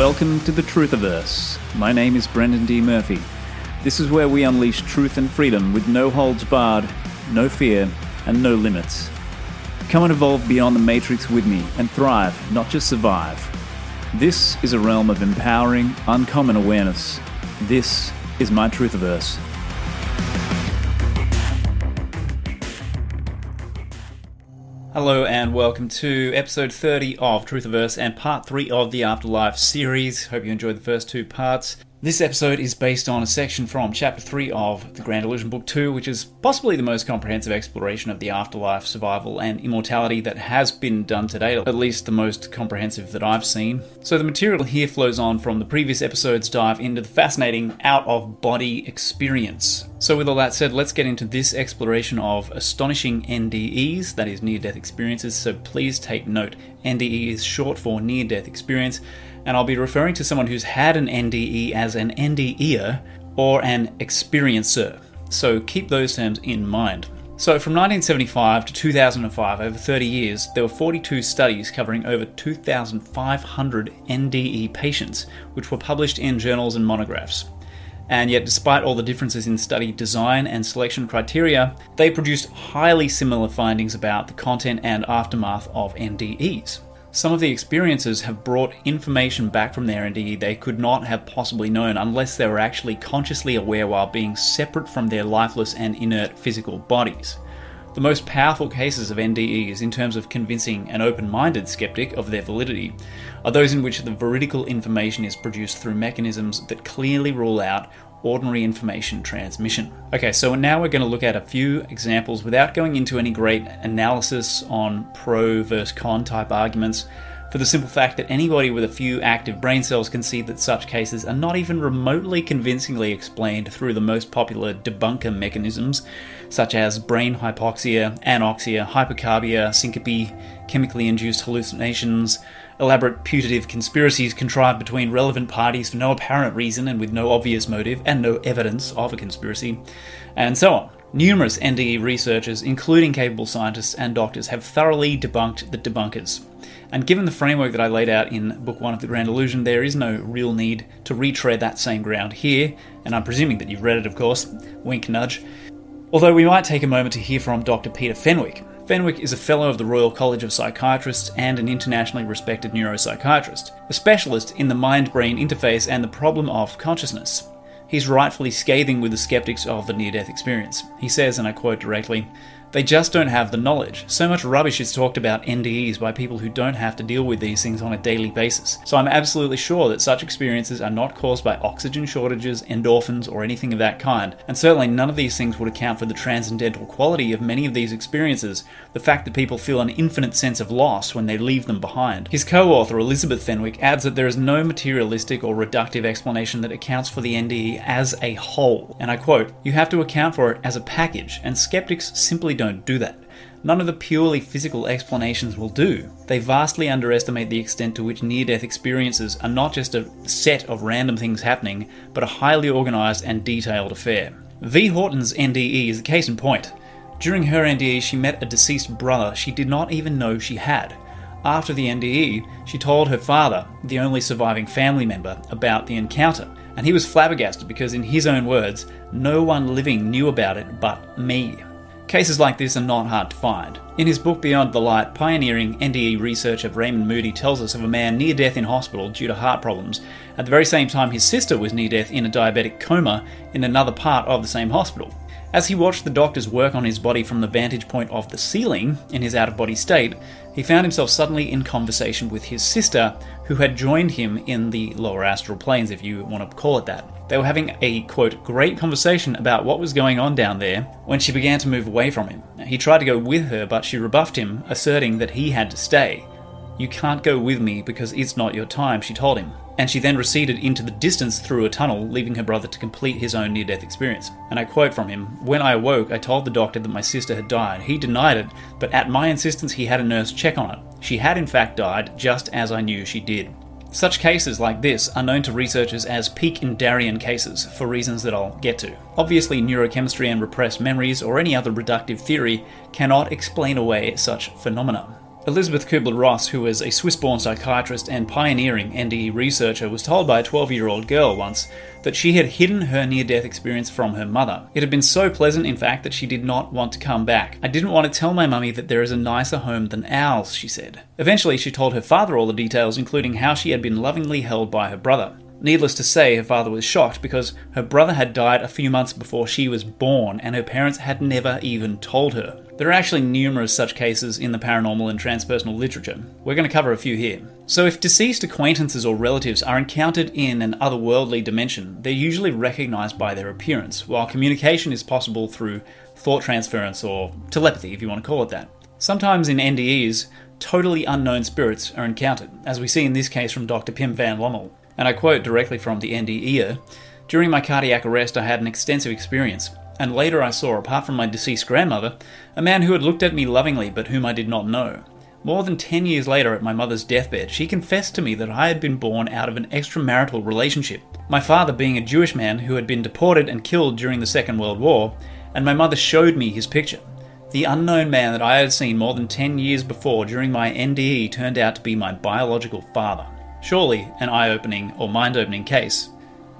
Welcome to the Truthiverse. My name is Brendan D. Murphy. This is where we unleash truth and freedom with no holds barred, no fear, and no limits. Come and evolve beyond the matrix with me and thrive, not just survive. This is a realm of empowering, uncommon awareness. This is my Truthiverse. Hello and welcome to episode 30 of Truthiverse and part 3 of the Afterlife series. Hope you enjoyed the first two parts. This episode is based on a section from Chapter 3 of The Grand Illusion Book 2, which is possibly the most comprehensive exploration of the afterlife, survival, and immortality that has been done to date, at least the most comprehensive that I've seen. So the material here flows on from the previous episode's dive into the fascinating out of body experience. So, with all that said, let's get into this exploration of astonishing NDEs, that is, near death experiences. So, please take note. NDE is short for near death experience and I'll be referring to someone who's had an NDE as an NDEer or an experiencer. So keep those terms in mind. So, from 1975 to 2005, over 30 years, there were 42 studies covering over 2,500 NDE patients, which were published in journals and monographs. And yet, despite all the differences in study design and selection criteria, they produced highly similar findings about the content and aftermath of NDEs. Some of the experiences have brought information back from their NDE they could not have possibly known unless they were actually consciously aware while being separate from their lifeless and inert physical bodies. The most powerful cases of NDEs in terms of convincing an open minded skeptic of their validity are those in which the veridical information is produced through mechanisms that clearly rule out ordinary information transmission. Okay, so now we're going to look at a few examples without going into any great analysis on pro versus con type arguments, for the simple fact that anybody with a few active brain cells can see that such cases are not even remotely convincingly explained through the most popular debunker mechanisms, such as brain hypoxia, anoxia, hypercarbia, syncope, chemically induced hallucinations, elaborate putative conspiracies contrived between relevant parties for no apparent reason and with no obvious motive and no evidence of a conspiracy, and so on. Numerous NDE researchers, including capable scientists and doctors, have thoroughly debunked the debunkers. And given the framework that I laid out in Book 1 of The Grand Illusion, there is no real need to retread that same ground here, and I'm presuming that you've read it, of course. Wink nudge. Although we might take a moment to hear from Dr. Peter Fenwick, Fenwick is a Fellow of the Royal College of Psychiatrists and an internationally respected neuropsychiatrist, a specialist in the mind brain interface and the problem of consciousness. He's rightfully scathing with the skeptics of the near death experience. He says, and I quote directly, they just don't have the knowledge. So much rubbish is talked about NDEs by people who don't have to deal with these things on a daily basis. So I'm absolutely sure that such experiences are not caused by oxygen shortages, endorphins, or anything of that kind. And certainly none of these things would account for the transcendental quality of many of these experiences, the fact that people feel an infinite sense of loss when they leave them behind. His co author, Elizabeth Fenwick, adds that there is no materialistic or reductive explanation that accounts for the NDE as a whole. And I quote, You have to account for it as a package, and skeptics simply don't do that. None of the purely physical explanations will do. They vastly underestimate the extent to which near death experiences are not just a set of random things happening, but a highly organised and detailed affair. V. Horton's NDE is a case in point. During her NDE, she met a deceased brother she did not even know she had. After the NDE, she told her father, the only surviving family member, about the encounter, and he was flabbergasted because, in his own words, no one living knew about it but me. Cases like this are not hard to find. In his book Beyond the Light, pioneering NDE researcher Raymond Moody tells us of a man near death in hospital due to heart problems, at the very same time his sister was near death in a diabetic coma in another part of the same hospital. As he watched the doctors work on his body from the vantage point of the ceiling, in his out of body state, he found himself suddenly in conversation with his sister, who had joined him in the lower astral planes, if you want to call it that. They were having a, quote, great conversation about what was going on down there when she began to move away from him. He tried to go with her, but she rebuffed him, asserting that he had to stay. You can't go with me because it's not your time, she told him. And she then receded into the distance through a tunnel, leaving her brother to complete his own near death experience. And I quote from him When I awoke, I told the doctor that my sister had died. He denied it, but at my insistence, he had a nurse check on it. She had in fact died, just as I knew she did. Such cases like this are known to researchers as peak in Darien cases for reasons that I'll get to. Obviously, neurochemistry and repressed memories or any other reductive theory cannot explain away such phenomena. Elisabeth Kubler Ross, who was a Swiss born psychiatrist and pioneering NDE researcher, was told by a 12 year old girl once that she had hidden her near death experience from her mother. It had been so pleasant, in fact, that she did not want to come back. I didn't want to tell my mummy that there is a nicer home than ours, she said. Eventually, she told her father all the details, including how she had been lovingly held by her brother. Needless to say, her father was shocked because her brother had died a few months before she was born and her parents had never even told her. There are actually numerous such cases in the paranormal and transpersonal literature. We're going to cover a few here. So, if deceased acquaintances or relatives are encountered in an otherworldly dimension, they're usually recognized by their appearance, while communication is possible through thought transference or telepathy, if you want to call it that. Sometimes in NDEs, totally unknown spirits are encountered, as we see in this case from Dr. Pim van Lommel. And I quote directly from the NDE During my cardiac arrest, I had an extensive experience and later I saw, apart from my deceased grandmother, a man who had looked at me lovingly but whom I did not know. More than 10 years later, at my mother's deathbed, she confessed to me that I had been born out of an extramarital relationship. My father being a Jewish man who had been deported and killed during the Second World War, and my mother showed me his picture. The unknown man that I had seen more than 10 years before during my NDE turned out to be my biological father. Surely an eye opening or mind opening case.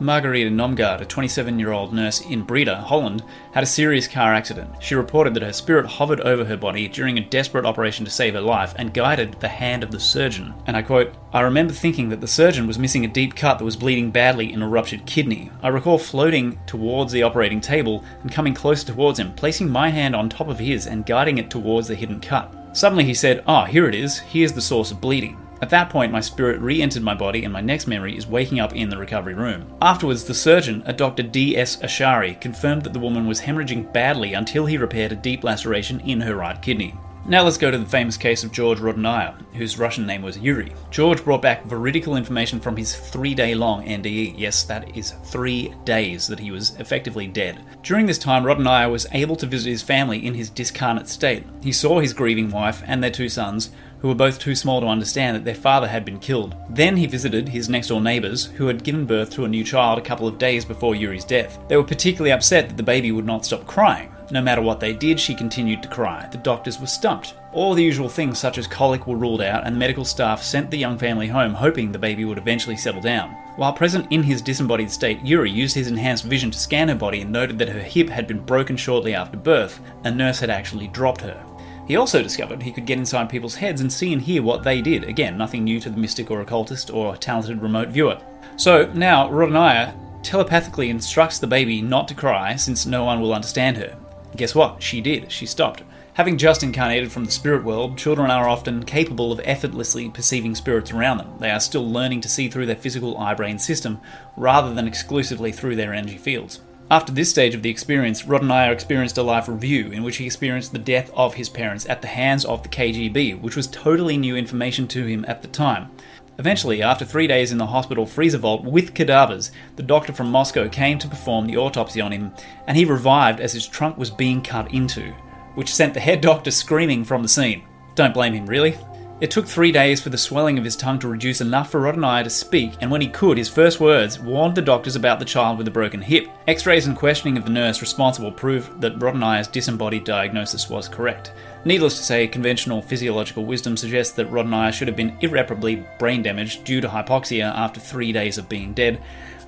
Margarita Nomgaard, a 27 year old nurse in Breda, Holland, had a serious car accident. She reported that her spirit hovered over her body during a desperate operation to save her life and guided the hand of the surgeon. And I quote, I remember thinking that the surgeon was missing a deep cut that was bleeding badly in a ruptured kidney. I recall floating towards the operating table and coming closer towards him, placing my hand on top of his and guiding it towards the hidden cut. Suddenly he said, Ah, oh, here it is. Here's the source of bleeding. At that point, my spirit re entered my body, and my next memory is waking up in the recovery room. Afterwards, the surgeon, a Dr. D.S. Ashari, confirmed that the woman was hemorrhaging badly until he repaired a deep laceration in her right kidney. Now let's go to the famous case of George Rodonaia, whose Russian name was Yuri. George brought back veridical information from his three day long NDE. Yes, that is three days that he was effectively dead. During this time, Rodonaia was able to visit his family in his discarnate state. He saw his grieving wife and their two sons, who were both too small to understand that their father had been killed. Then he visited his next door neighbours, who had given birth to a new child a couple of days before Yuri's death. They were particularly upset that the baby would not stop crying. No matter what they did, she continued to cry. The doctors were stumped. All the usual things, such as colic, were ruled out, and the medical staff sent the young family home, hoping the baby would eventually settle down. While present in his disembodied state, Yuri used his enhanced vision to scan her body and noted that her hip had been broken shortly after birth. A nurse had actually dropped her. He also discovered he could get inside people's heads and see and hear what they did. Again, nothing new to the mystic or occultist or talented remote viewer. So now Rodonaia telepathically instructs the baby not to cry since no one will understand her. Guess what? She did. She stopped. Having just incarnated from the spirit world, children are often capable of effortlessly perceiving spirits around them. They are still learning to see through their physical eye brain system rather than exclusively through their energy fields. After this stage of the experience, Rodonaia experienced a life review in which he experienced the death of his parents at the hands of the KGB, which was totally new information to him at the time. Eventually, after three days in the hospital freezer vault with cadavers, the doctor from Moscow came to perform the autopsy on him, and he revived as his trunk was being cut into, which sent the head doctor screaming from the scene. Don't blame him, really. It took three days for the swelling of his tongue to reduce enough for Rodonaia to speak, and when he could, his first words warned the doctors about the child with a broken hip. X rays and questioning of the nurse responsible proved that Rodonaia's disembodied diagnosis was correct. Needless to say, conventional physiological wisdom suggests that Rodonaia should have been irreparably brain damaged due to hypoxia after three days of being dead,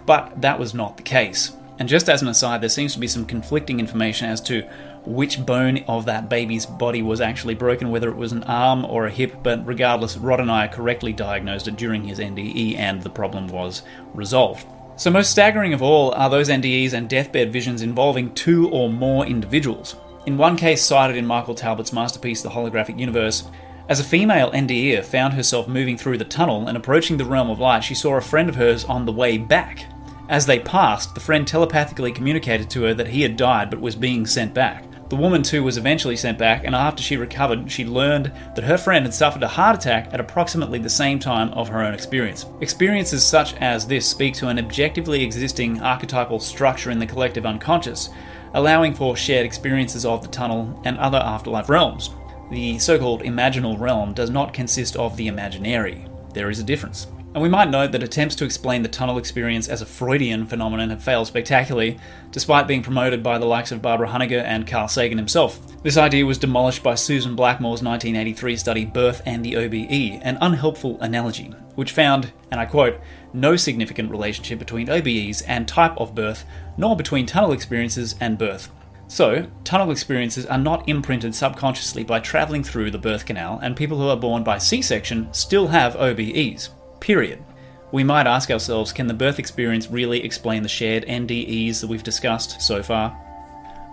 but that was not the case. And just as an aside, there seems to be some conflicting information as to which bone of that baby's body was actually broken, whether it was an arm or a hip, but regardless, Rodonaia correctly diagnosed it during his NDE and the problem was resolved. So, most staggering of all are those NDEs and deathbed visions involving two or more individuals. In one case cited in Michael Talbot's masterpiece, The Holographic Universe, as a female NDE found herself moving through the tunnel and approaching the realm of light, she saw a friend of hers on the way back. As they passed, the friend telepathically communicated to her that he had died but was being sent back. The woman, too, was eventually sent back, and after she recovered, she learned that her friend had suffered a heart attack at approximately the same time of her own experience. Experiences such as this speak to an objectively existing archetypal structure in the collective unconscious, allowing for shared experiences of the tunnel and other afterlife realms. The so called imaginal realm does not consist of the imaginary. There is a difference. And we might note that attempts to explain the tunnel experience as a Freudian phenomenon have failed spectacularly, despite being promoted by the likes of Barbara Honegger and Carl Sagan himself. This idea was demolished by Susan Blackmore's 1983 study Birth and the OBE, an unhelpful analogy, which found, and I quote, no significant relationship between OBEs and type of birth, nor between tunnel experiences and birth. So, tunnel experiences are not imprinted subconsciously by travelling through the birth canal, and people who are born by C section still have OBEs. Period. We might ask ourselves can the birth experience really explain the shared NDEs that we've discussed so far?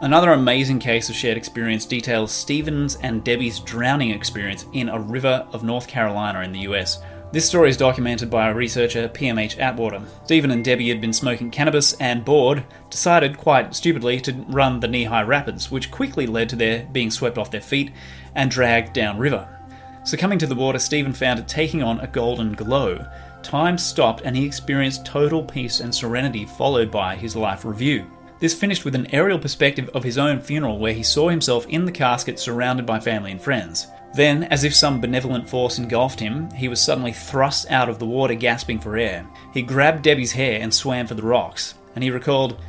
Another amazing case of shared experience details Stephen's and Debbie's drowning experience in a river of North Carolina in the US. This story is documented by a researcher, PMH Atwater. Stephen and Debbie had been smoking cannabis and, bored, decided, quite stupidly, to run the knee high rapids, which quickly led to their being swept off their feet and dragged downriver. Succumbing to the water, Stephen found it taking on a golden glow. Time stopped and he experienced total peace and serenity, followed by his life review. This finished with an aerial perspective of his own funeral where he saw himself in the casket surrounded by family and friends. Then, as if some benevolent force engulfed him, he was suddenly thrust out of the water gasping for air. He grabbed Debbie's hair and swam for the rocks, and he recalled,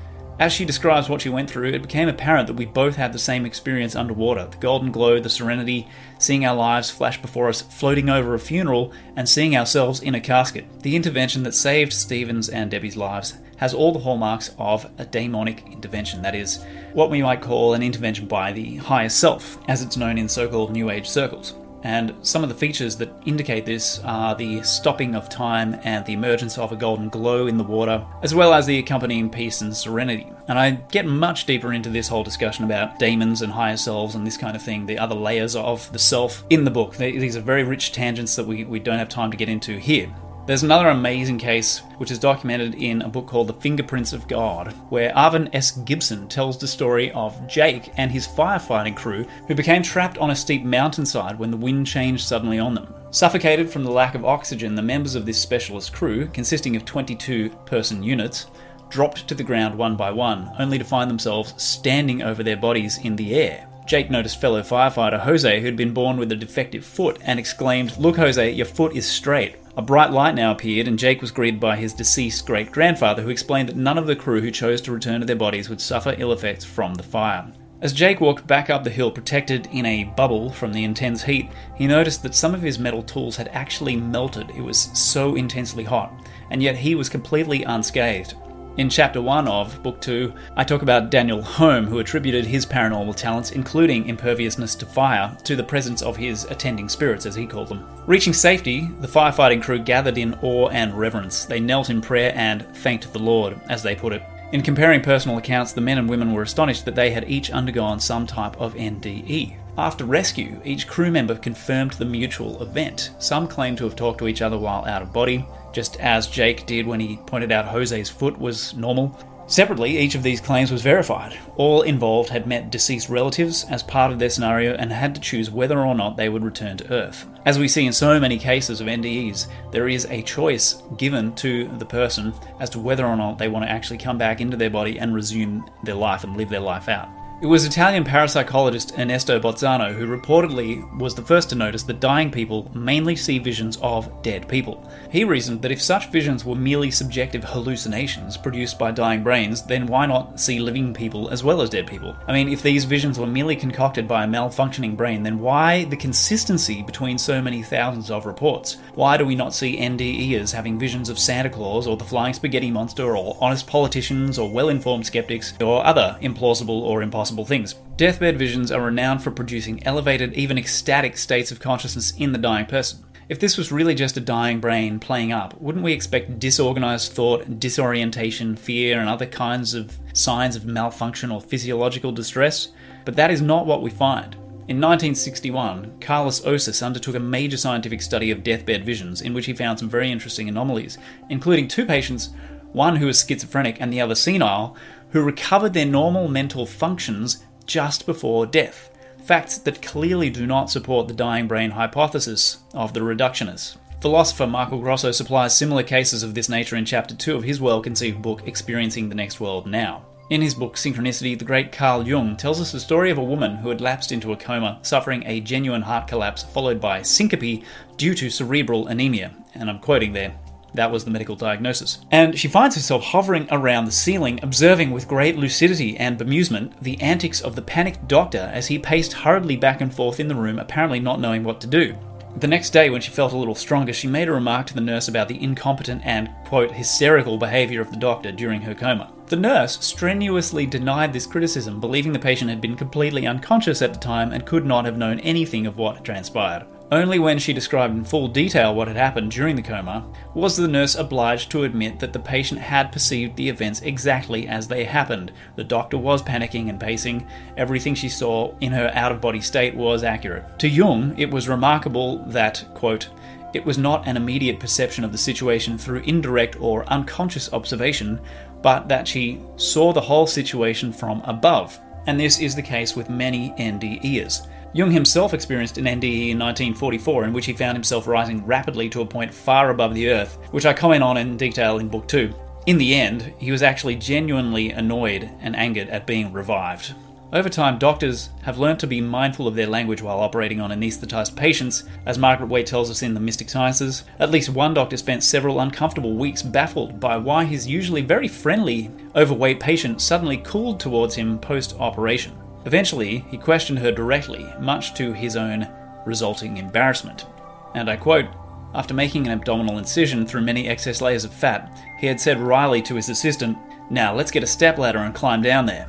as she describes what she went through, it became apparent that we both had the same experience underwater the golden glow, the serenity, seeing our lives flash before us, floating over a funeral, and seeing ourselves in a casket. The intervention that saved Stephen's and Debbie's lives has all the hallmarks of a daimonic intervention, that is, what we might call an intervention by the higher self, as it's known in so called New Age circles. And some of the features that indicate this are the stopping of time and the emergence of a golden glow in the water, as well as the accompanying peace and serenity. And I get much deeper into this whole discussion about daemons and higher selves and this kind of thing, the other layers of the self in the book. These are very rich tangents that we, we don't have time to get into here. There's another amazing case which is documented in a book called The Fingerprints of God, where Arvin S. Gibson tells the story of Jake and his firefighting crew who became trapped on a steep mountainside when the wind changed suddenly on them. Suffocated from the lack of oxygen, the members of this specialist crew, consisting of 22 person units, dropped to the ground one by one, only to find themselves standing over their bodies in the air. Jake noticed fellow firefighter Jose, who'd been born with a defective foot, and exclaimed, Look, Jose, your foot is straight. A bright light now appeared, and Jake was greeted by his deceased great grandfather, who explained that none of the crew who chose to return to their bodies would suffer ill effects from the fire. As Jake walked back up the hill, protected in a bubble from the intense heat, he noticed that some of his metal tools had actually melted. It was so intensely hot, and yet he was completely unscathed. In chapter 1 of Book 2, I talk about Daniel Home, who attributed his paranormal talents, including imperviousness to fire, to the presence of his attending spirits, as he called them. Reaching safety, the firefighting crew gathered in awe and reverence. They knelt in prayer and thanked the Lord, as they put it. In comparing personal accounts, the men and women were astonished that they had each undergone some type of NDE. After rescue, each crew member confirmed the mutual event. Some claimed to have talked to each other while out of body, just as Jake did when he pointed out Jose's foot was normal. Separately, each of these claims was verified. All involved had met deceased relatives as part of their scenario and had to choose whether or not they would return to Earth. As we see in so many cases of NDEs, there is a choice given to the person as to whether or not they want to actually come back into their body and resume their life and live their life out. It was Italian parapsychologist Ernesto Bozzano who reportedly was the first to notice that dying people mainly see visions of dead people. He reasoned that if such visions were merely subjective hallucinations produced by dying brains, then why not see living people as well as dead people? I mean, if these visions were merely concocted by a malfunctioning brain, then why the consistency between so many thousands of reports? Why do we not see NDEers having visions of Santa Claus or the flying spaghetti monster or honest politicians or well informed skeptics or other implausible or impossible? Possible things. Deathbed visions are renowned for producing elevated, even ecstatic states of consciousness in the dying person. If this was really just a dying brain playing up, wouldn't we expect disorganized thought, disorientation, fear, and other kinds of signs of malfunction or physiological distress? But that is not what we find. In 1961, Karlis Osis undertook a major scientific study of deathbed visions in which he found some very interesting anomalies, including two patients, one who was schizophrenic and the other senile, who recovered their normal mental functions just before death. Facts that clearly do not support the dying brain hypothesis of the reductionists. Philosopher Michael Grosso supplies similar cases of this nature in Chapter 2 of his well conceived book, Experiencing the Next World Now. In his book Synchronicity, the great Carl Jung tells us the story of a woman who had lapsed into a coma, suffering a genuine heart collapse followed by syncope due to cerebral anemia. And I'm quoting there That was the medical diagnosis. And she finds herself hovering around the ceiling, observing with great lucidity and bemusement the antics of the panicked doctor as he paced hurriedly back and forth in the room, apparently not knowing what to do. The next day, when she felt a little stronger, she made a remark to the nurse about the incompetent and, quote, hysterical behaviour of the doctor during her coma. The nurse strenuously denied this criticism, believing the patient had been completely unconscious at the time and could not have known anything of what transpired. Only when she described in full detail what had happened during the coma was the nurse obliged to admit that the patient had perceived the events exactly as they happened. The doctor was panicking and pacing. Everything she saw in her out of body state was accurate. To Jung, it was remarkable that, quote, it was not an immediate perception of the situation through indirect or unconscious observation, but that she saw the whole situation from above. And this is the case with many NDEers. Jung himself experienced an NDE in 1944 in which he found himself rising rapidly to a point far above the Earth, which I comment on in detail in Book 2. In the end, he was actually genuinely annoyed and angered at being revived. Over time, doctors have learned to be mindful of their language while operating on anaesthetized patients. As Margaret Waite tells us in The Mystic Sciences, at least one doctor spent several uncomfortable weeks baffled by why his usually very friendly, overweight patient suddenly cooled towards him post operation. Eventually, he questioned her directly, much to his own resulting embarrassment. And I quote After making an abdominal incision through many excess layers of fat, he had said wryly to his assistant, Now let's get a stepladder and climb down there.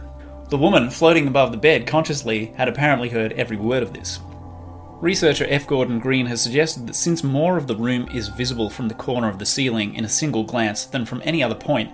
The woman, floating above the bed consciously, had apparently heard every word of this. Researcher F. Gordon Green has suggested that since more of the room is visible from the corner of the ceiling in a single glance than from any other point,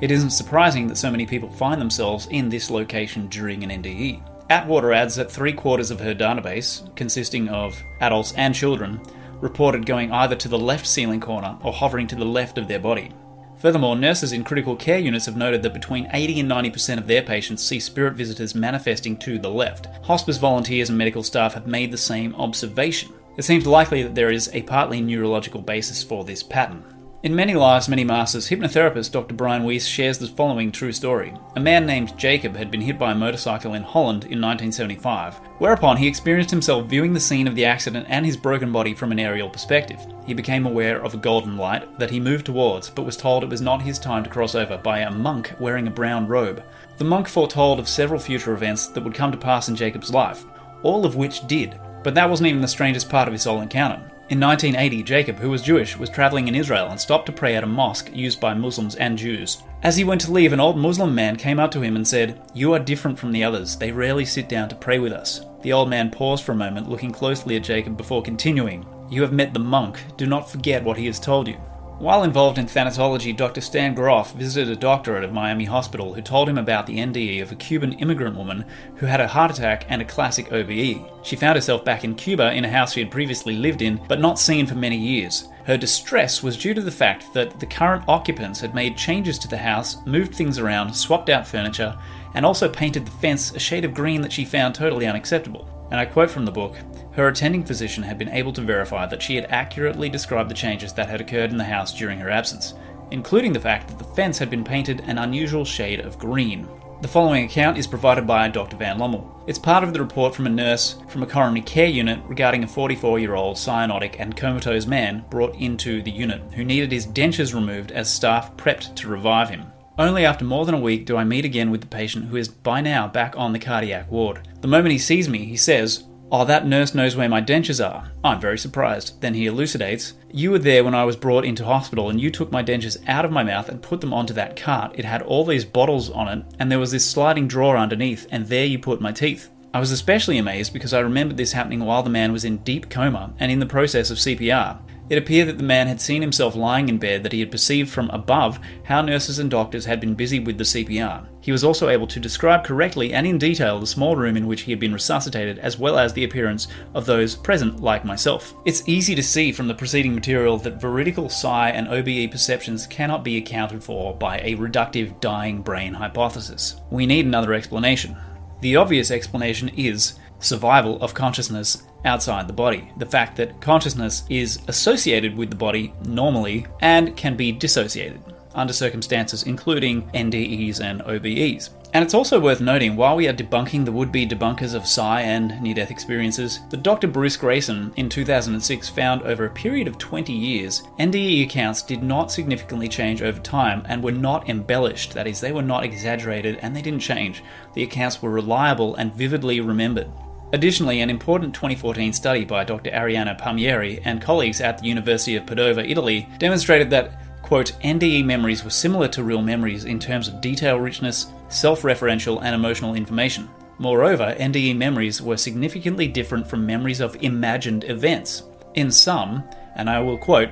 it isn't surprising that so many people find themselves in this location during an NDE. Atwater adds that three quarters of her database, consisting of adults and children, reported going either to the left ceiling corner or hovering to the left of their body. Furthermore, nurses in critical care units have noted that between 80 and 90% of their patients see spirit visitors manifesting to the left. Hospice volunteers and medical staff have made the same observation. It seems likely that there is a partly neurological basis for this pattern. In Many Lives, Many Masters, hypnotherapist Dr. Brian Weiss shares the following true story. A man named Jacob had been hit by a motorcycle in Holland in 1975, whereupon he experienced himself viewing the scene of the accident and his broken body from an aerial perspective. He became aware of a golden light that he moved towards, but was told it was not his time to cross over by a monk wearing a brown robe. The monk foretold of several future events that would come to pass in Jacob's life, all of which did. But that wasn't even the strangest part of his whole encounter. In 1980, Jacob, who was Jewish, was traveling in Israel and stopped to pray at a mosque used by Muslims and Jews. As he went to leave, an old Muslim man came up to him and said, You are different from the others. They rarely sit down to pray with us. The old man paused for a moment, looking closely at Jacob before continuing, You have met the monk. Do not forget what he has told you. While involved in thanatology, Dr. Stan Grof visited a doctor at a Miami hospital who told him about the NDE of a Cuban immigrant woman who had a heart attack and a classic OBE. She found herself back in Cuba in a house she had previously lived in, but not seen for many years. Her distress was due to the fact that the current occupants had made changes to the house, moved things around, swapped out furniture, and also painted the fence a shade of green that she found totally unacceptable. And I quote from the book her attending physician had been able to verify that she had accurately described the changes that had occurred in the house during her absence, including the fact that the fence had been painted an unusual shade of green. The following account is provided by Dr. Van Lommel. It's part of the report from a nurse from a coronary care unit regarding a 44 year old cyanotic and comatose man brought into the unit who needed his dentures removed as staff prepped to revive him. Only after more than a week do I meet again with the patient who is by now back on the cardiac ward. The moment he sees me, he says, Oh, that nurse knows where my dentures are. I'm very surprised. Then he elucidates. You were there when I was brought into hospital and you took my dentures out of my mouth and put them onto that cart. It had all these bottles on it, and there was this sliding drawer underneath, and there you put my teeth. I was especially amazed because I remembered this happening while the man was in deep coma and in the process of CPR. It appeared that the man had seen himself lying in bed, that he had perceived from above how nurses and doctors had been busy with the CPR. He was also able to describe correctly and in detail the small room in which he had been resuscitated, as well as the appearance of those present, like myself. It's easy to see from the preceding material that veridical psi and OBE perceptions cannot be accounted for by a reductive dying brain hypothesis. We need another explanation. The obvious explanation is survival of consciousness outside the body. The fact that consciousness is associated with the body normally and can be dissociated. under circumstances including NDEs and OBEs. And it's also worth noting, while we are debunking the would be debunkers of psi and near death experiences, that Dr. Bruce Greyson in 2006 found over a period of 20 years, NDE accounts did not significantly change over time and were not embellished, that is, they were not exaggerated and they didn't change. The accounts were reliable and vividly remembered. Additionally, an important 2014 study by Dr. Arianna Palmieri and colleagues at the University of Padova, Italy, demonstrated that Quote, NDE memories were similar to real memories in terms of detail richness, self referential, and emotional information. Moreover, NDE memories were significantly different from memories of imagined events. In sum, and I will quote,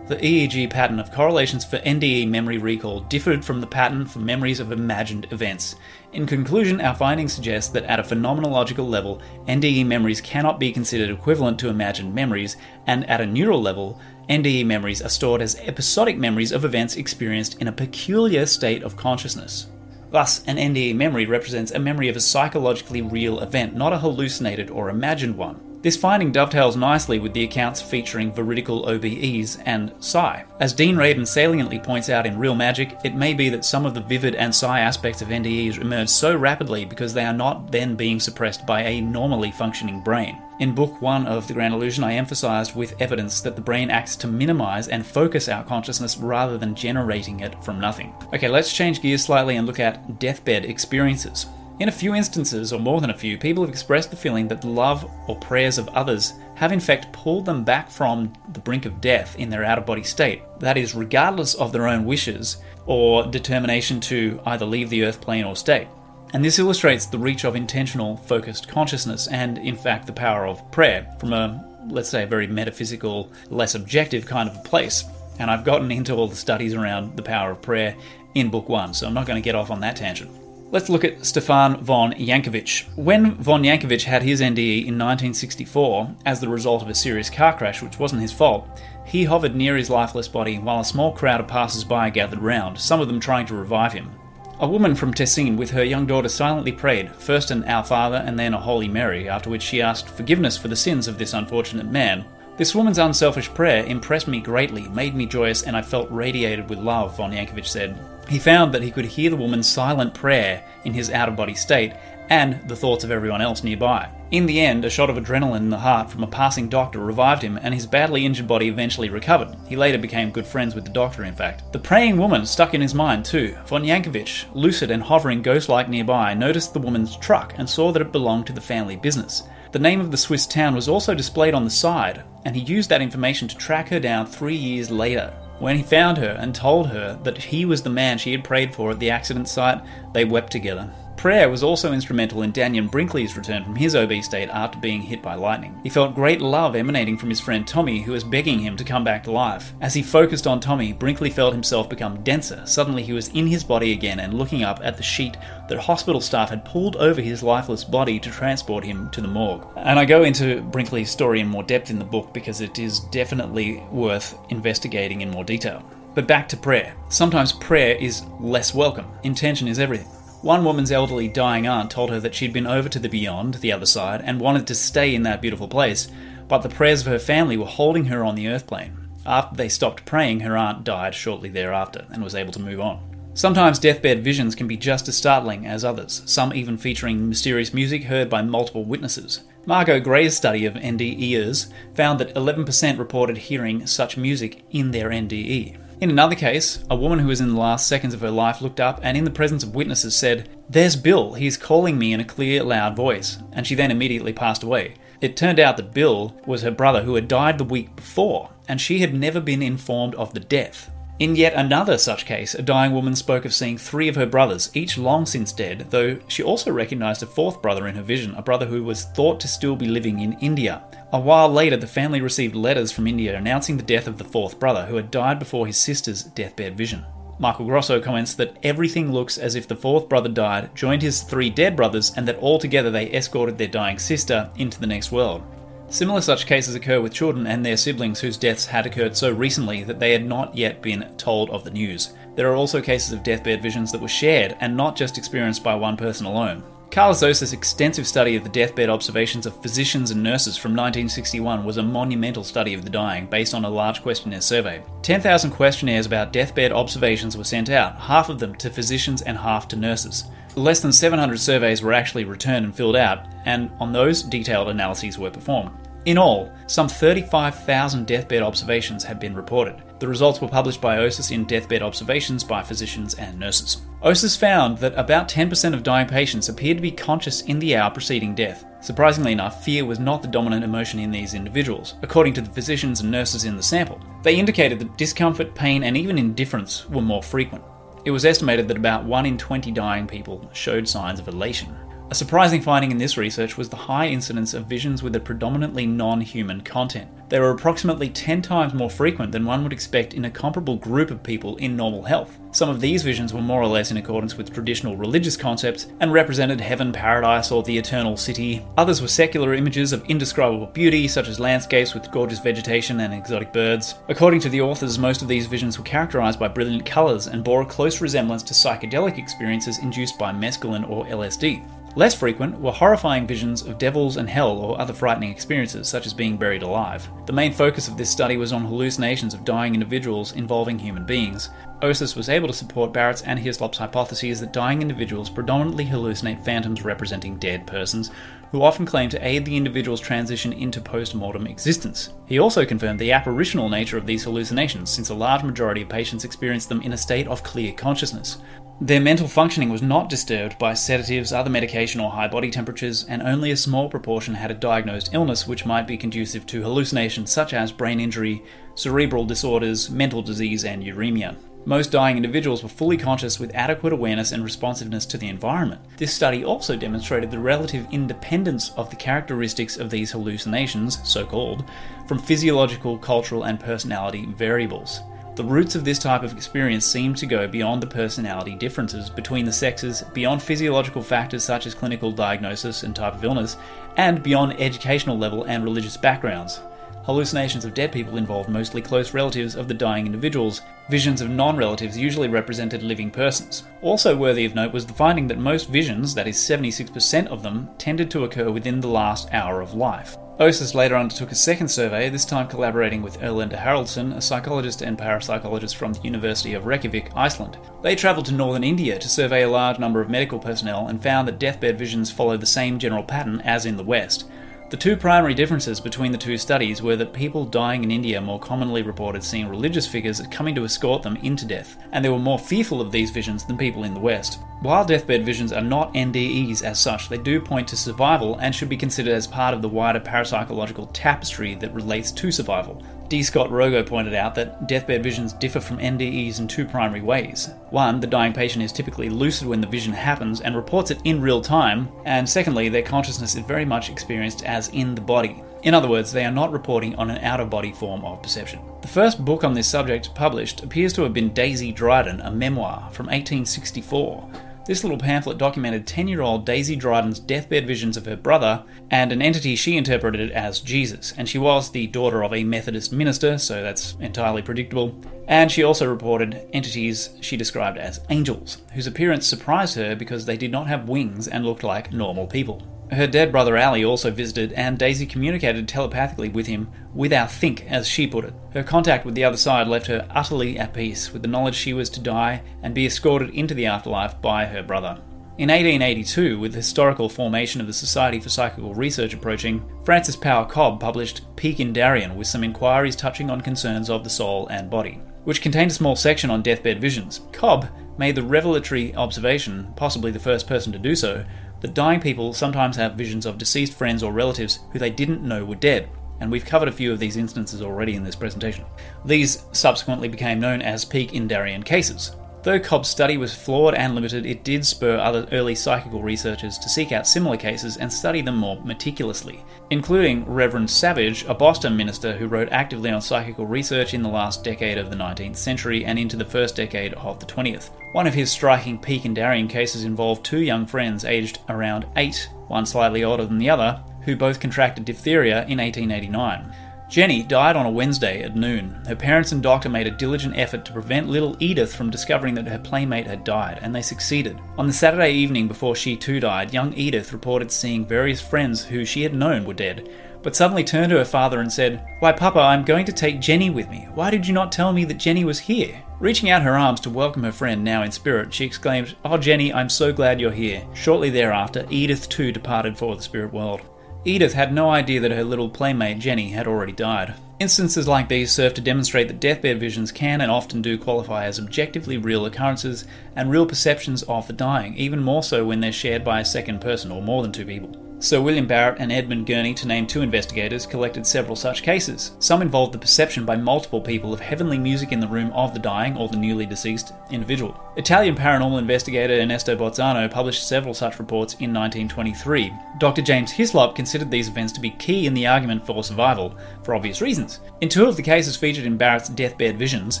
the EEG pattern of correlations for NDE memory recall differed from the pattern for memories of imagined events. In conclusion, our findings suggest that at a phenomenological level, NDE memories cannot be considered equivalent to imagined memories, and at a neural level, NDE memories are stored as episodic memories of events experienced in a peculiar state of consciousness. Thus, an NDE memory represents a memory of a psychologically real event, not a hallucinated or imagined one. This finding dovetails nicely with the accounts featuring veridical OBEs and psi. As Dean Radin saliently points out in Real Magic, it may be that some of the vivid and psi aspects of NDEs emerge so rapidly because they are not then being suppressed by a normally functioning brain. In Book 1 of The Grand Illusion, I emphasized with evidence that the brain acts to minimize and focus our consciousness rather than generating it from nothing. Okay, let's change gears slightly and look at deathbed experiences. In a few instances, or more than a few, people have expressed the feeling that the love or prayers of others have in fact pulled them back from the brink of death in their out of body state. That is, regardless of their own wishes or determination to either leave the earth plane or stay. And this illustrates the reach of intentional, focused consciousness and, in fact, the power of prayer from a, let's say, a very metaphysical, less objective kind of a place. And I've gotten into all the studies around the power of prayer in Book 1, so I'm not going to get off on that tangent. Let's look at Stefan von Jankovich. When von Jankovich had his NDE in 1964, as the result of a serious car crash which wasn't his fault, he hovered near his lifeless body while a small crowd of passers by gathered round, some of them trying to revive him. A woman from Tessin with her young daughter silently prayed, first an Our Father and then a Holy Mary, after which she asked forgiveness for the sins of this unfortunate man. This woman's unselfish prayer impressed me greatly, made me joyous, and I felt radiated with love, von Jankovich said. He found that he could hear the woman's silent prayer in his out of body state and the thoughts of everyone else nearby. In the end, a shot of adrenaline in the heart from a passing doctor revived him, and his badly injured body eventually recovered. He later became good friends with the doctor, in fact. The praying woman stuck in his mind, too. Von Jankovich, lucid and hovering ghost like nearby, noticed the woman's truck and saw that it belonged to the family business. The name of the Swiss town was also displayed on the side, and he used that information to track her down three years later. When he found her and told her that he was the man she had prayed for at the accident site, they wept together. Prayer was also instrumental in Dannion Brinkley's return from his OB state after being hit by lightning. He felt great love emanating from his friend Tommy, who was begging him to come back to life. As he focused on Tommy, Brinkley felt himself become denser. Suddenly, he was in his body again and looking up at the sheet that hospital staff had pulled over his lifeless body to transport him to the morgue. And I go into Brinkley's story in more depth in the book because it is definitely worth investigating in more detail. But back to prayer. Sometimes prayer is less welcome. Intention is everything. One woman's elderly dying aunt told her that she'd been over to the beyond, the other side, and wanted to stay in that beautiful place, but the prayers of her family were holding her on the earth plane. After they stopped praying, her aunt died shortly thereafter and was able to move on. Sometimes deathbed visions can be just as startling as others, some even featuring mysterious music heard by multiple witnesses. Margot Grey's study of NDEers found that 11% reported hearing such music in their NDE. In another case, a woman who was in the last seconds of her life looked up and, in the presence of witnesses, said, There's Bill, he's calling me in a clear, loud voice, and she then immediately passed away. It turned out that Bill was her brother who had died the week before, and she had never been informed of the death. In yet another such case, a dying woman spoke of seeing three of her brothers, each long since dead, though she also recognized a fourth brother in her vision, a brother who was thought to still be living in India. A while later, the family received letters from India announcing the death of the fourth brother, who had died before his sister's deathbed vision. Michael Grosso comments that everything looks as if the fourth brother died, joined his three dead brothers, and that altogether they escorted their dying sister into the next world. Similar such cases occur with children and their siblings whose deaths had occurred so recently that they had not yet been told of the news. There are also cases of deathbed visions that were shared and not just experienced by one person alone. Karlis Osis' extensive study of the deathbed observations of physicians and nurses from 1961 was a monumental study of the dying based on a large questionnaire survey. 10,000 questionnaires about deathbed observations were sent out, half of them to physicians and half to nurses. Less than 700 surveys were actually returned and filled out, and on those, detailed analyses were performed. In all, some 35,000 deathbed observations have been reported. The results were published by OSIS in Deathbed Observations by Physicians and Nurses. OSIS found that about 10% of dying patients appeared to be conscious in the hour preceding death. Surprisingly enough, fear was not the dominant emotion in these individuals, according to the physicians and nurses in the sample. They indicated that discomfort, pain, and even indifference were more frequent. It was estimated that about 1 in 20 dying people showed signs of elation. A surprising finding in this research was the high incidence of visions with a predominantly non human content. They were approximately 10 times more frequent than one would expect in a comparable group of people in normal health. Some of these visions were more or less in accordance with traditional religious concepts and represented heaven, paradise, or the eternal city. Others were secular images of indescribable beauty, such as landscapes with gorgeous vegetation and exotic birds. According to the authors, most of these visions were characterized by brilliant colors and bore a close resemblance to psychedelic experiences induced by mescaline or LSD. Less frequent were horrifying visions of devils and hell or other frightening experiences, such as being buried alive. The main focus of this study was on hallucinations of dying individuals involving human beings. Osis was able to support Barrett's and Hyslop's hypotheses that dying individuals predominantly hallucinate phantoms representing dead persons, who often claim to aid the individual's transition into post mortem existence. He also confirmed the apparitional nature of these hallucinations, since a large majority of patients experience them in a state of clear consciousness. Their mental functioning was not disturbed by sedatives, other medication, or high body temperatures, and only a small proportion had a diagnosed illness which might be conducive to hallucinations such as brain injury, cerebral disorders, mental disease, and uremia. Most dying individuals were fully conscious with adequate awareness and responsiveness to the environment. This study also demonstrated the relative independence of the characteristics of these hallucinations, so called, from physiological, cultural, and personality variables. The roots of this type of experience seem to go beyond the personality differences between the sexes, beyond physiological factors such as clinical diagnosis and type of illness, and beyond educational level and religious backgrounds. Hallucinations of dead people involved mostly close relatives of the dying individuals. Visions of non relatives usually represented living persons. Also worthy of note was the finding that most visions, that is 76% of them, tended to occur within the last hour of life. Osis later undertook a second survey, this time collaborating with Erlendur Haraldsson, a psychologist and parapsychologist from the University of Reykjavik, Iceland. They travelled to northern India to survey a large number of medical personnel and found that deathbed visions follow the same general pattern as in the West. The two primary differences between the two studies were that people dying in India more commonly reported seeing religious figures coming to escort them into death, and they were more fearful of these visions than people in the West. While deathbed visions are not NDEs as such, they do point to survival and should be considered as part of the wider parapsychological tapestry that relates to survival. D. Scott Rogo pointed out that deathbed visions differ from NDEs in two primary ways. One, the dying patient is typically lucid when the vision happens and reports it in real time, and secondly, their consciousness is very much experienced as in the body. In other words, they are not reporting on an out of body form of perception. The first book on this subject published appears to have been Daisy Dryden, a memoir from 1864 this little pamphlet documented 10 year old Daisy Dryden's deathbed visions of her brother and an entity she interpreted as Jesus, and she was the daughter of a Methodist minister, so that's entirely predictable. And she also reported entities she described as angels, whose appearance surprised her because they did not have wings and looked like normal people. Her dead brother Ali also visited, and Daisy communicated telepathically with him without think, as she put it. Her contact with the other side left her utterly at peace with the knowledge she was to die and be escorted into the afterlife by her brother. In 1882, with the historical formation of the Society for Psychical Research approaching, Frances Power Cobbe published Peak in Darien with some inquiries touching on concerns of the soul and body, which contained a small section on deathbed visions. Cobbe made the revelatory observation, possibly the first person to do so, that dying people sometimes have visions of deceased friends or relatives who they didn't know were dead, and we've covered a few of these instances already in this presentation. These subsequently became known as peak in Darien cases. Though Cobbe's study was flawed and limited, it did spur other early psychical researchers to seek out similar cases and study them more meticulously, including Reverend Savage, a Boston minister who wrote actively on psychical research in the last decade of the 19th century and into the first decade of the 20th. One of his striking Peak in Darien cases involved two young friends aged around 8, one slightly older than the other, who both contracted diphtheria in 1889. Jenny died on a Wednesday at noon. Her parents and doctor made a diligent effort to prevent little Edith from discovering that her playmate had died, and they succeeded. On the Saturday evening before she too died, young Edith reported seeing various friends who she had known were dead, but suddenly turned to her father and said, Why, Papa, I'm going to take Jenny with me. Why did you not tell me that Jenny was here? Reaching out her arms to welcome her friend, now in spirit, she exclaimed, Oh, Jenny, I'm so glad you're here. Shortly thereafter, Edith too departed for the spirit world. Edith had no idea that her little playmate Jenny had already died. Instances like these serve to demonstrate that deathbed visions can and often do qualify as objectively real occurrences and real perceptions of the dying, even more so when they're shared by a second person or more than two people. Sir William Barrett and Edmund Gurney, to name two investigators, collected several such cases. Some involved the perception by multiple people of heavenly music in the room of the dying or the newly deceased individual. Italian paranormal investigator Ernesto Bozzano published several such reports in 1923. Dr. James Hyslop considered these events to be key in the argument for survival, for obvious reasons. In two of the cases featured in Barrett's deathbed visions,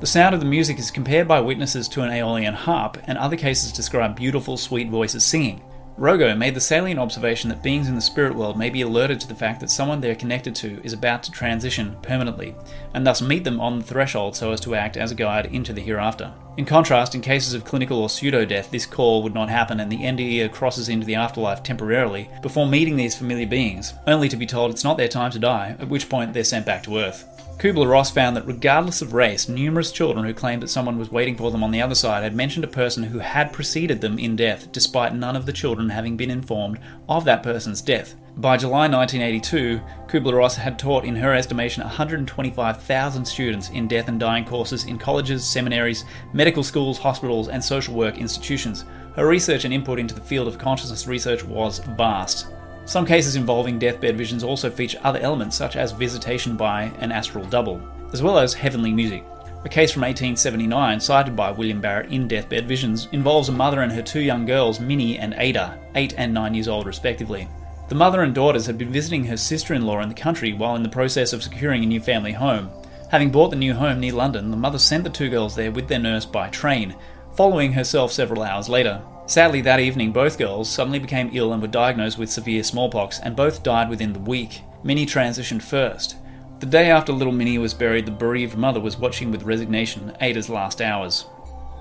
the sound of the music is compared by witnesses to an Aeolian harp, and other cases describe beautiful, sweet voices singing. Rogo made the salient observation that beings in the spirit world may be alerted to the fact that someone they're connected to is about to transition permanently, and thus meet them on the threshold so as to act as a guide into the hereafter. In contrast, in cases of clinical or pseudo death, this call would not happen and the NDE crosses into the afterlife temporarily before meeting these familiar beings, only to be told it's not their time to die, at which point they're sent back to Earth. Kubler Ross found that regardless of race, numerous children who claimed that someone was waiting for them on the other side had mentioned a person who had preceded them in death, despite none of the children having been informed of that person's death. By July 1982, Kubler Ross had taught, in her estimation, 125,000 students in death and dying courses in colleges, seminaries, medical schools, hospitals, and social work institutions. Her research and input into the field of consciousness research was vast. Some cases involving deathbed visions also feature other elements such as visitation by an astral double, as well as heavenly music. A case from 1879, cited by William Barrett in Deathbed Visions, involves a mother and her two young girls, Minnie and Ada, 8 and 9 years old respectively. The mother and daughters had been visiting her sister in law in the country while in the process of securing a new family home. Having bought the new home near London, the mother sent the two girls there with their nurse by train, following herself several hours later. Sadly, that evening, both girls suddenly became ill and were diagnosed with severe smallpox, and both died within the week. Minnie transitioned first. The day after little Minnie was buried, the bereaved mother was watching with resignation Ada's last hours.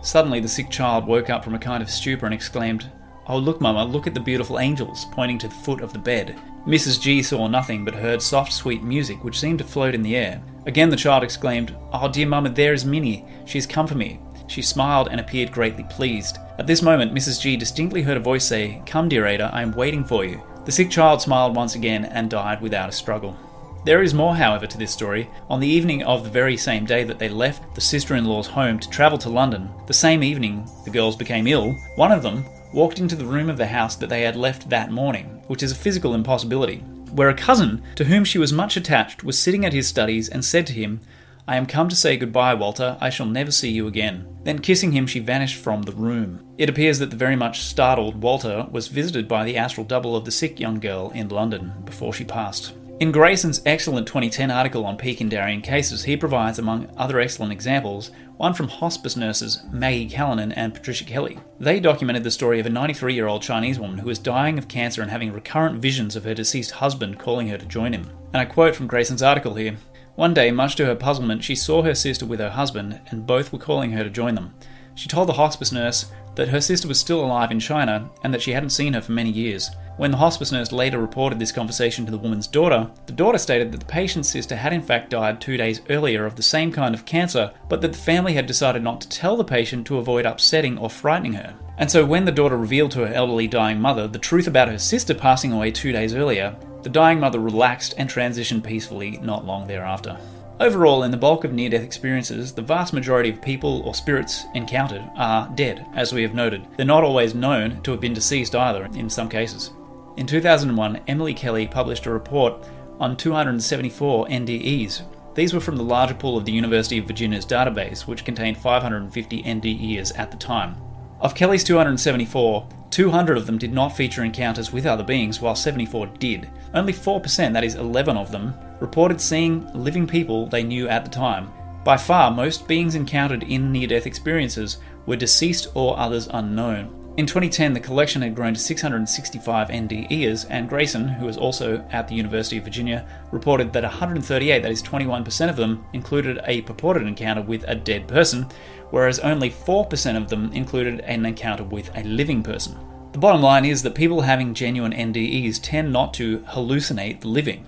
Suddenly, the sick child woke up from a kind of stupor and exclaimed, Oh, look, Mama, look at the beautiful angels, pointing to the foot of the bed. Mrs. G saw nothing but heard soft, sweet music which seemed to float in the air. Again, the child exclaimed, Oh, dear Mama, there is Minnie. She has come for me. She smiled and appeared greatly pleased. At this moment, Mrs. G distinctly heard a voice say, Come, dear Ada, I am waiting for you. The sick child smiled once again and died without a struggle. There is more, however, to this story. On the evening of the very same day that they left the sister in law's home to travel to London, the same evening the girls became ill, one of them walked into the room of the house that they had left that morning, which is a physical impossibility, where a cousin, to whom she was much attached, was sitting at his studies and said to him, I am come to say goodbye, Walter. I shall never see you again. Then, kissing him, she vanished from the room. It appears that the very much startled Walter was visited by the astral double of the sick young girl in London before she passed. In Greyson's excellent 2010 article on Darien cases, he provides, among other excellent examples, one from hospice nurses Maggie Callanan and Patricia Kelley. They documented the story of a 93 year old Chinese woman who was dying of cancer and having recurrent visions of her deceased husband calling her to join him. And I quote from Greyson's article here one day, much to her puzzlement, she saw her sister with her husband, and both were calling her to join them. She told the hospice nurse that her sister was still alive in China and that she hadn't seen her for many years. When the hospice nurse later reported this conversation to the woman's daughter, the daughter stated that the patient's sister had in fact died two days earlier of the same kind of cancer, but that the family had decided not to tell the patient to avoid upsetting or frightening her. And so when the daughter revealed to her elderly dying mother the truth about her sister passing away two days earlier, the dying mother relaxed and transitioned peacefully not long thereafter. Overall, in the bulk of near death experiences, the vast majority of people or spirits encountered are dead, as we have noted. They're not always known to have been deceased either, in some cases. In 2001, Emily Kelly published a report on 274 NDEs. These were from the larger pool of the University of Virginia's database, which contained 550 NDEs at the time. Of Kelly's 274, 200 of them did not feature encounters with other beings, while 74 did. Only 4%, that is 11 of them, reported seeing living people they knew at the time. By far, most beings encountered in near death experiences were deceased or others unknown. In 2010, the collection had grown to 665 NDEs, and Greyson, who was also at the University of Virginia, reported that 138, that is 21% of them, included a purported encounter with a dead person, whereas only 4% of them included an encounter with a living person. The bottom line is that people having genuine NDEs tend not to hallucinate the living.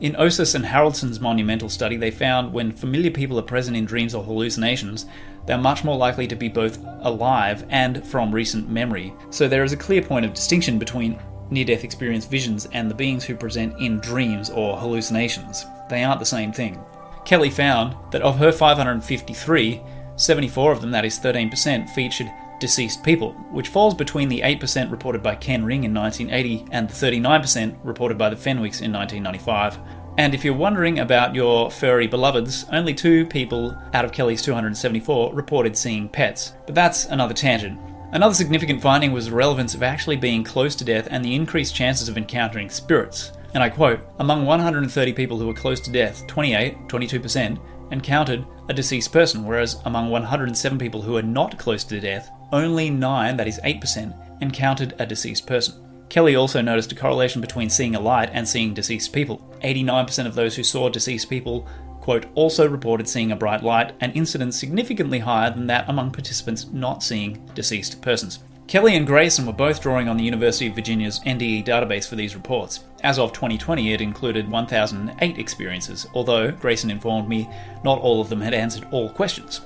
In Osis and Haraldsson's monumental study, they found when familiar people are present in dreams or hallucinations, they're much more likely to be both alive and from recent memory. So there is a clear point of distinction between near death experience visions and the beings who present in dreams or hallucinations. They aren't the same thing. Kelly found that of her 553, 74 of them, that is 13%, featured deceased people, which falls between the 8% reported by Ken Ring in 1980 and the 39% reported by the Fenwicks in 1995. And if you're wondering about your furry beloveds, only two people out of Kelly's 274 reported seeing pets. But that's another tangent. Another significant finding was the relevance of actually being close to death and the increased chances of encountering spirits. And I quote Among 130 people who were close to death, 28, 22%, encountered a deceased person, whereas among 107 people who were not close to death, only 9, that is 8%, encountered a deceased person. Kelly also noticed a correlation between seeing a light and seeing deceased people. 89% of those who saw deceased people, quote, also reported seeing a bright light, an incidence significantly higher than that among participants not seeing deceased persons. Kelly and Greyson were both drawing on the University of Virginia's NDE database for these reports. As of 2020, it included 1,008 experiences, although Greyson informed me not all of them had answered all questions.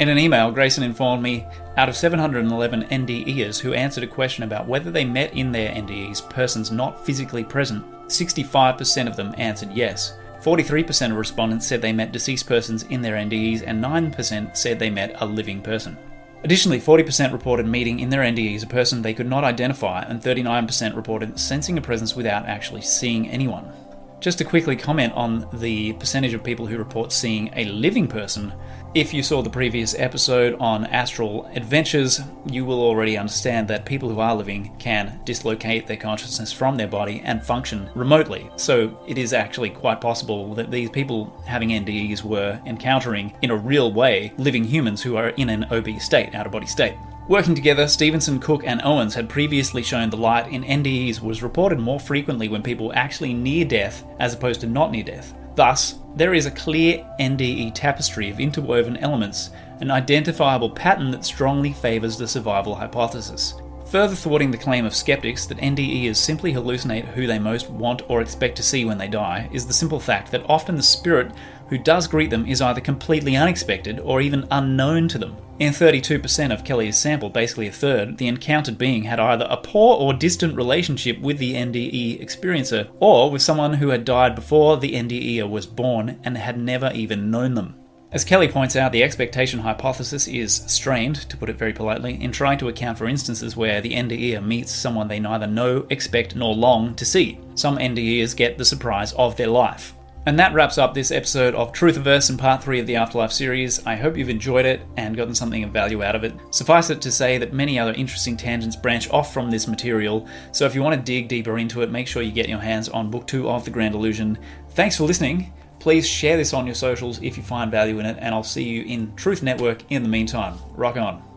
In an email, Greyson informed me out of 711 NDEers who answered a question about whether they met in their NDEs persons not physically present, 65% of them answered yes. 43% of respondents said they met deceased persons in their NDEs, and 9% said they met a living person. Additionally, 40% reported meeting in their NDEs a person they could not identify, and 39% reported sensing a presence without actually seeing anyone. Just to quickly comment on the percentage of people who report seeing a living person, if you saw the previous episode on astral adventures, you will already understand that people who are living can dislocate their consciousness from their body and function remotely. So it is actually quite possible that these people having NDEs were encountering, in a real way, living humans who are in an OB state, out of body state. Working together, Stevenson, Cook, and Owens had previously shown the light in NDEs was reported more frequently when people were actually near death as opposed to not near death. Thus, there is a clear NDE tapestry of interwoven elements, an identifiable pattern that strongly favours the survival hypothesis. Further thwarting the claim of skeptics that NDEs simply hallucinate who they most want or expect to see when they die is the simple fact that often the spirit who does greet them is either completely unexpected or even unknown to them. In 32% of Kelly's sample, basically a third, the encountered being had either a poor or distant relationship with the NDE experiencer, or with someone who had died before the NDE was born and had never even known them. As Kelly points out, the expectation hypothesis is strained, to put it very politely, in trying to account for instances where the NDE meets someone they neither know, expect, nor long to see. Some NDEs get the surprise of their life. And that wraps up this episode of Truthiverse and part 3 of the Afterlife series. I hope you've enjoyed it and gotten something of value out of it. Suffice it to say that many other interesting tangents branch off from this material, so if you want to dig deeper into it, make sure you get your hands on Book 2 of The Grand Illusion. Thanks for listening. Please share this on your socials if you find value in it, and I'll see you in Truth Network in the meantime. Rock on.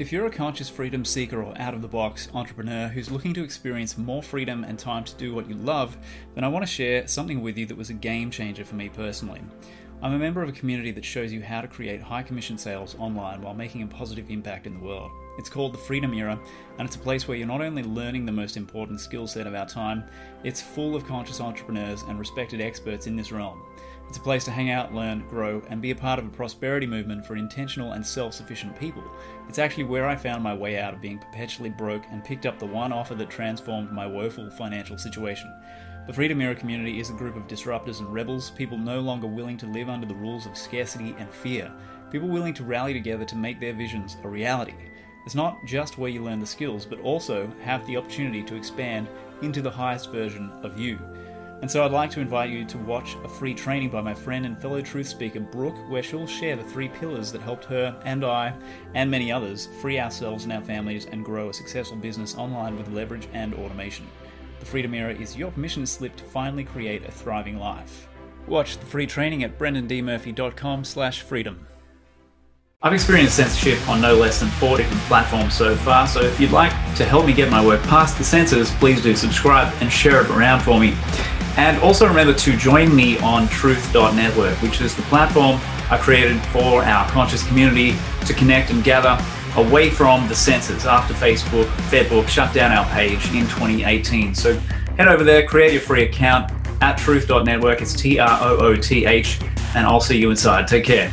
If you're a conscious freedom seeker or out of the box entrepreneur who's looking to experience more freedom and time to do what you love, then I want to share something with you that was a game changer for me personally. I'm a member of a community that shows you how to create high commission sales online while making a positive impact in the world. It's called the Freedom Era, and it's a place where you're not only learning the most important skill set of our time, it's full of conscious entrepreneurs and respected experts in this realm. It's a place to hang out, learn, grow, and be a part of a prosperity movement for intentional and self sufficient people. It's actually where I found my way out of being perpetually broke and picked up the one offer that transformed my woeful financial situation. The Freedom Era community is a group of disruptors and rebels, people no longer willing to live under the rules of scarcity and fear, people willing to rally together to make their visions a reality. It's not just where you learn the skills, but also have the opportunity to expand into the highest version of you. And so I'd like to invite you to watch a free training by my friend and fellow truth speaker Brooke, where she'll share the three pillars that helped her and I, and many others, free ourselves and our families and grow a successful business online with leverage and automation. The Freedom Era is your permission slip to finally create a thriving life. Watch the free training at brendandmurphy.com slash freedom. I've experienced censorship on no less than four different platforms so far, so if you'd like to help me get my work past the censors, please do subscribe and share it around for me. And also remember to join me on trooth.network, which is the platform I created for our conscious community to connect and gather away from the censors after Facebook, Fairbook shut down our page in 2018. So head over there, create your free account at trooth.network. It's T R O O T H, and I'll see you inside. Take care.